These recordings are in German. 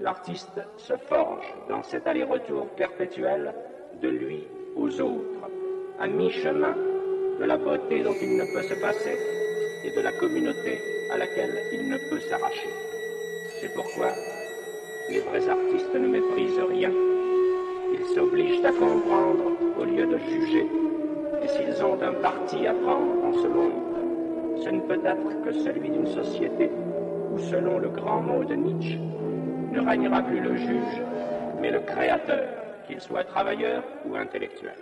L'artiste se forge dans cet aller-retour perpétuel de lui aux autres, à mi-chemin de la beauté dont il ne peut se passer et de la communauté à laquelle il ne peut s'arracher. C'est pourquoi les vrais artistes ne méprisent rien. Ils s'obligent à comprendre au lieu de juger. Et s'ils ont un parti à prendre en ce monde, ce ne peut être que celui d'une société où, selon le grand mot de Nietzsche, ne régnera plus le juge, mais le créateur, qu'il soit travailleur ou intellectuel.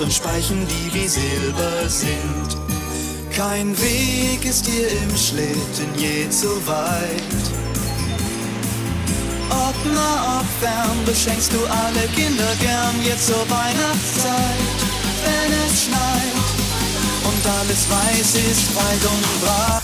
Recht und Speichen, die wie Silber sind. Kein Weg ist hier im Schlitten je zu weit. Ob fern, beschenkst du alle Kinder gern jetzt zur Weihnachtszeit, wenn es schneit und alles weiß ist weit und breit.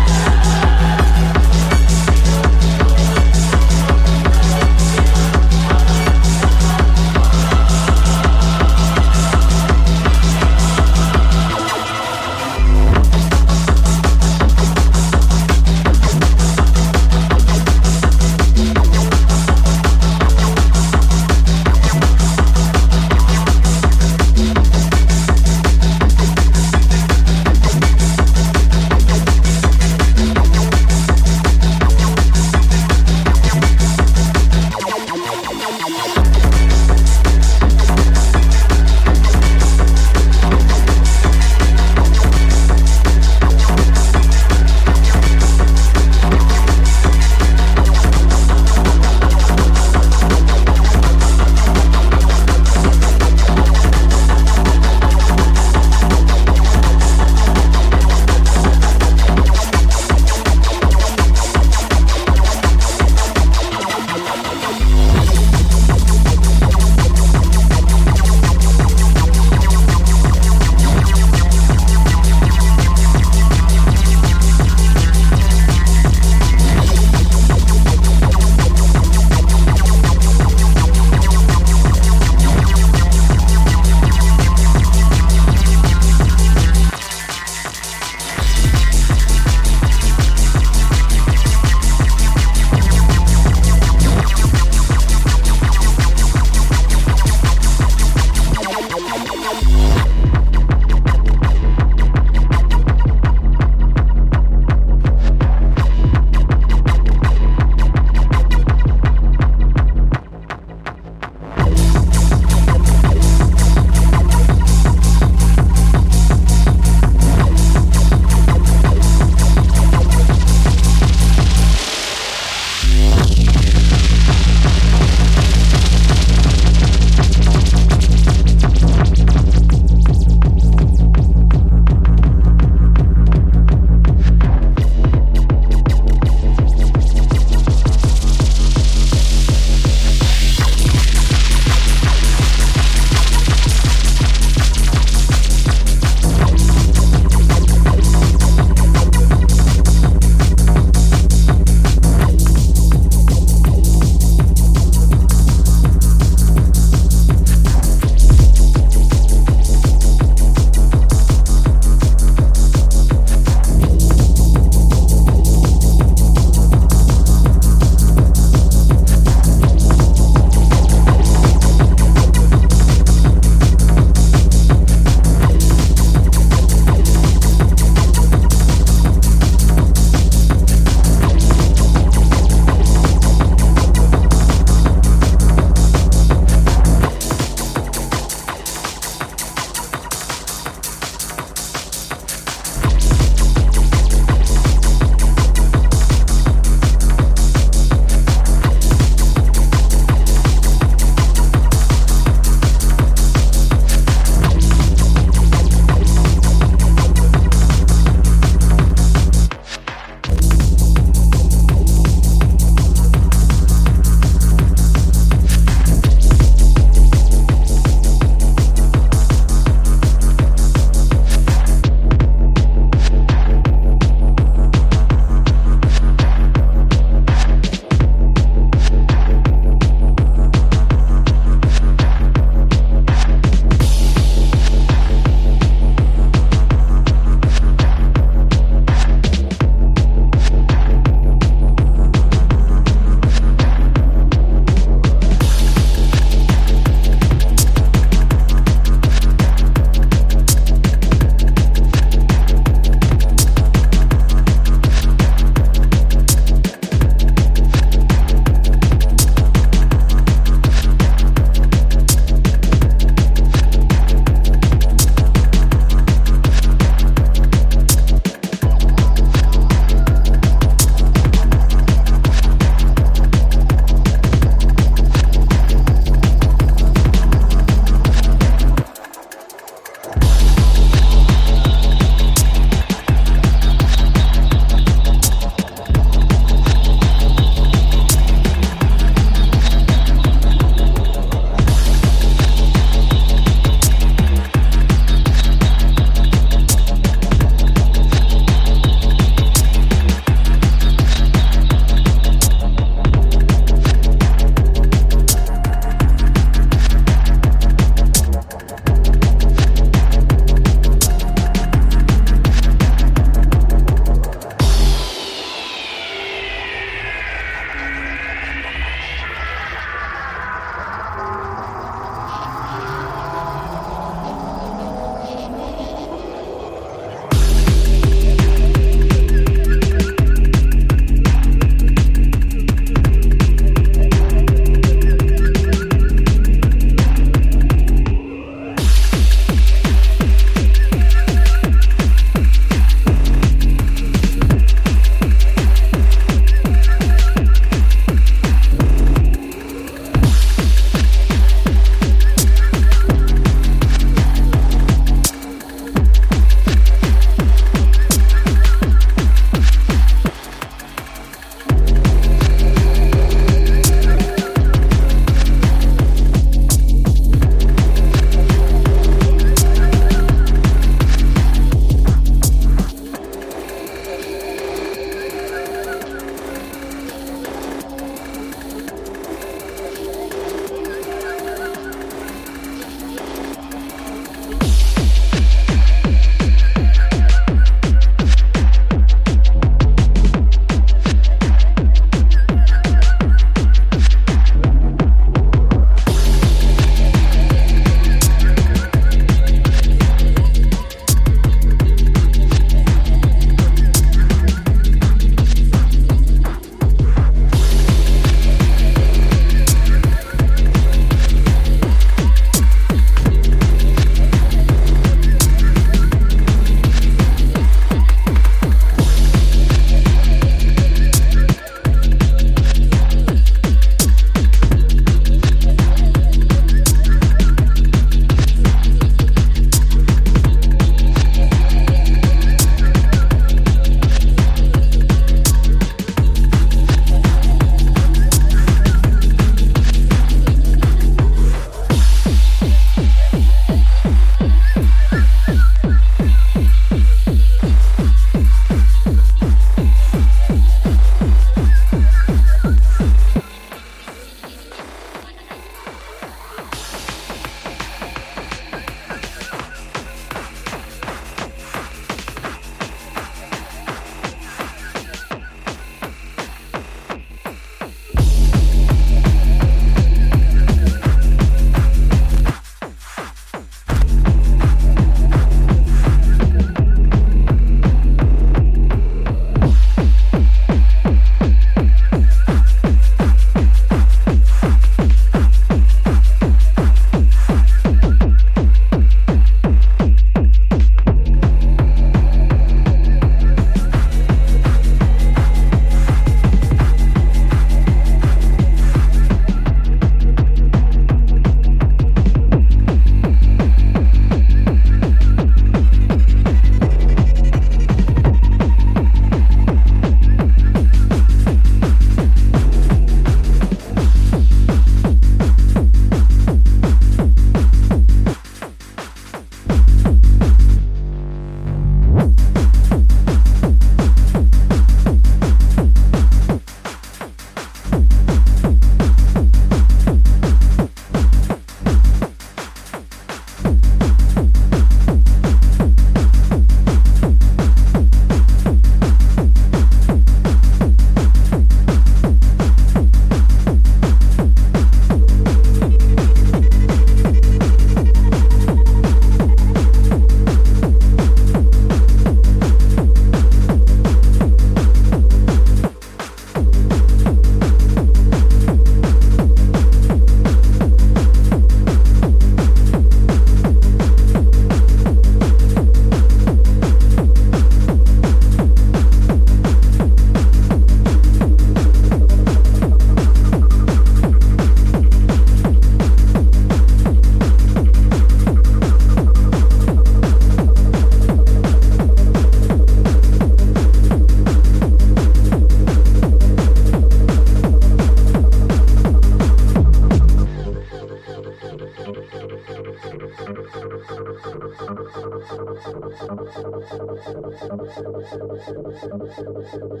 フフフ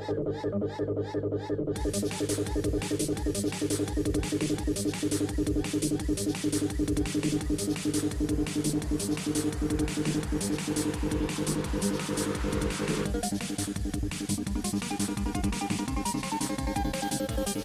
フ。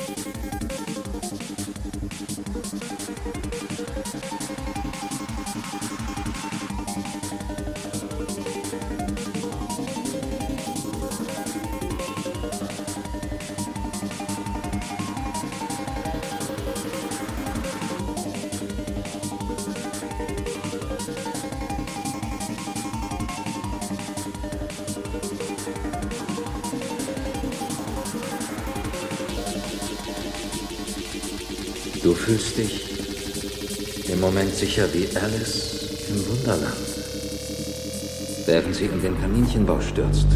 Sicher wie Alice im Wunderland, während sie in den Kaninchenbau stürzt.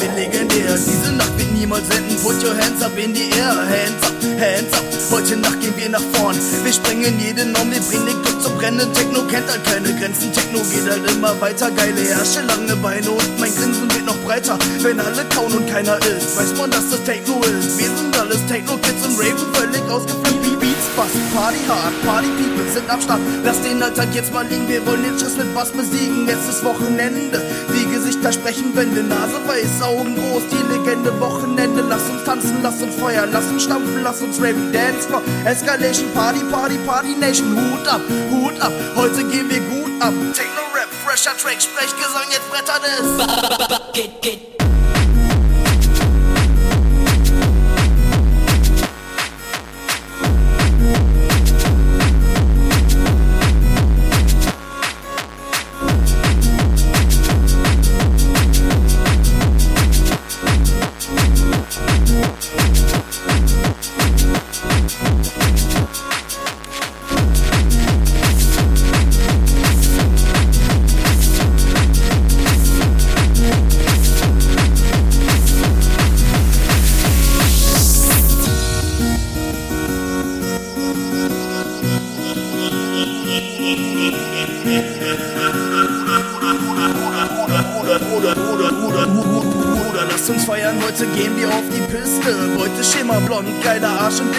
Wird legendär. Diese Nacht wird niemals enden. Put your hands up in the air. Hands up, hands up. Heute Nacht gehen wir nach vorn. Wir sprengen jeden Norm, wir bringen den Club zum Brennen. Techno kennt halt keine Grenzen. Techno geht halt immer weiter. Geile Herrsche, lange Beine und mein Grinsen wird noch breiter. Wenn alle kauen und keiner ist, weiß man, dass das Techno ist. Wir sind alles Techno-Kids und Raven völlig ausgeflippt. Spaß, Party hard, Party People sind am Start. Lass den Alltag jetzt mal liegen, wir wollen den Schiss mit was besiegen. Jetzt ist Wochenende, die Gesichter sprechen Wände, Nase weiß, Augen groß, die Legende Wochenende. Lass uns tanzen, lass uns feuern, lass uns stampfen, lass uns raven, Dance Floor, Escalation, Party, Party, Party Nation. Hut ab, Hut ab, heute gehen wir gut ab. Techno Rap, fresher Track, Sprechgesang, jetzt brettert es.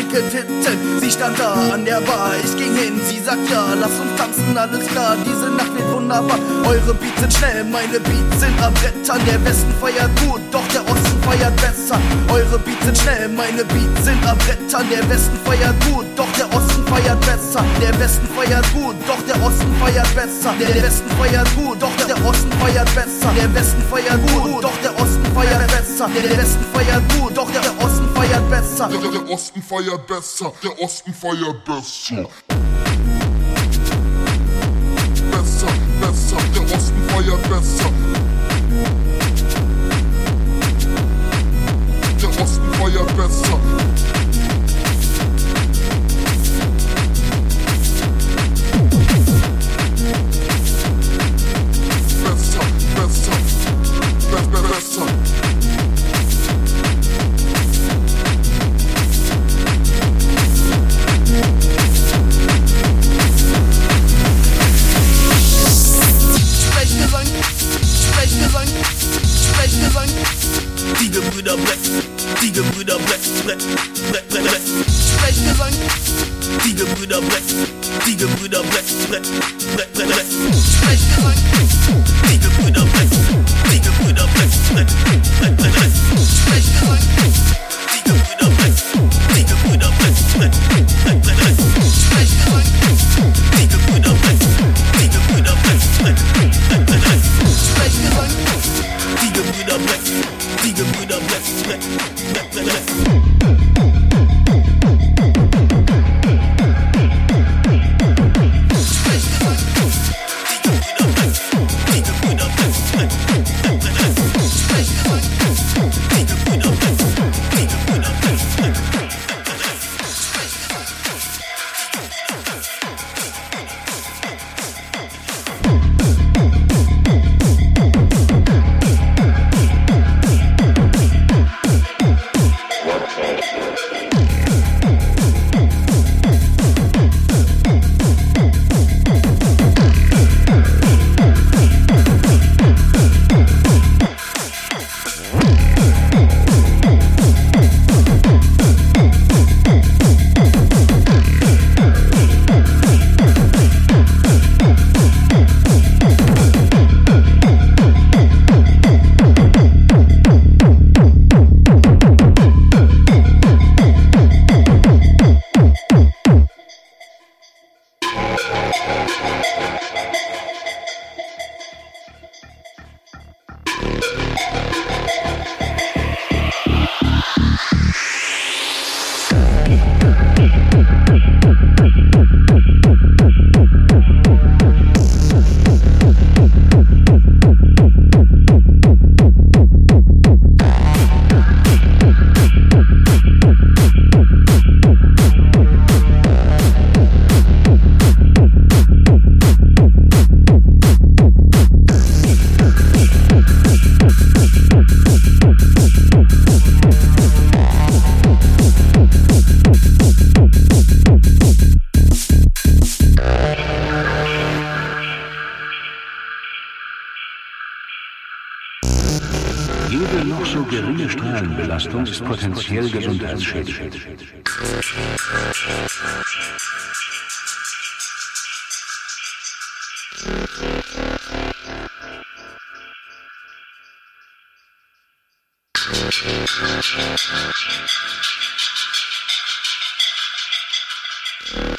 dicke Titten. Sie stand da an der Bar, ich ging hin, sie sagt ja, lass uns tanzen, alles klar, diese Nacht wird wunderbar. Eure Bier Geht, geht. Meine Beats sind am Brettern, der Westen feiert gut, doch der Osten feiert besser. Eure Beats sind schnell, meine Beats sind am Brettern, der Westen feiert gut, doch der Osten feiert besser. Der Westen feiert gut, doch der Osten feiert besser. Der Westen feiert gut, doch der Osten feiert besser. Der Westen feiert gut, doch der Osten feiert besser. Der Westen feiert gut, doch der Osten feiert besser. Der, Osten feiert besser, der Osten feiert. Besser, Osten feiert besser. Der Osten feiert Ist potenziell gesundheitsschädigend. Thank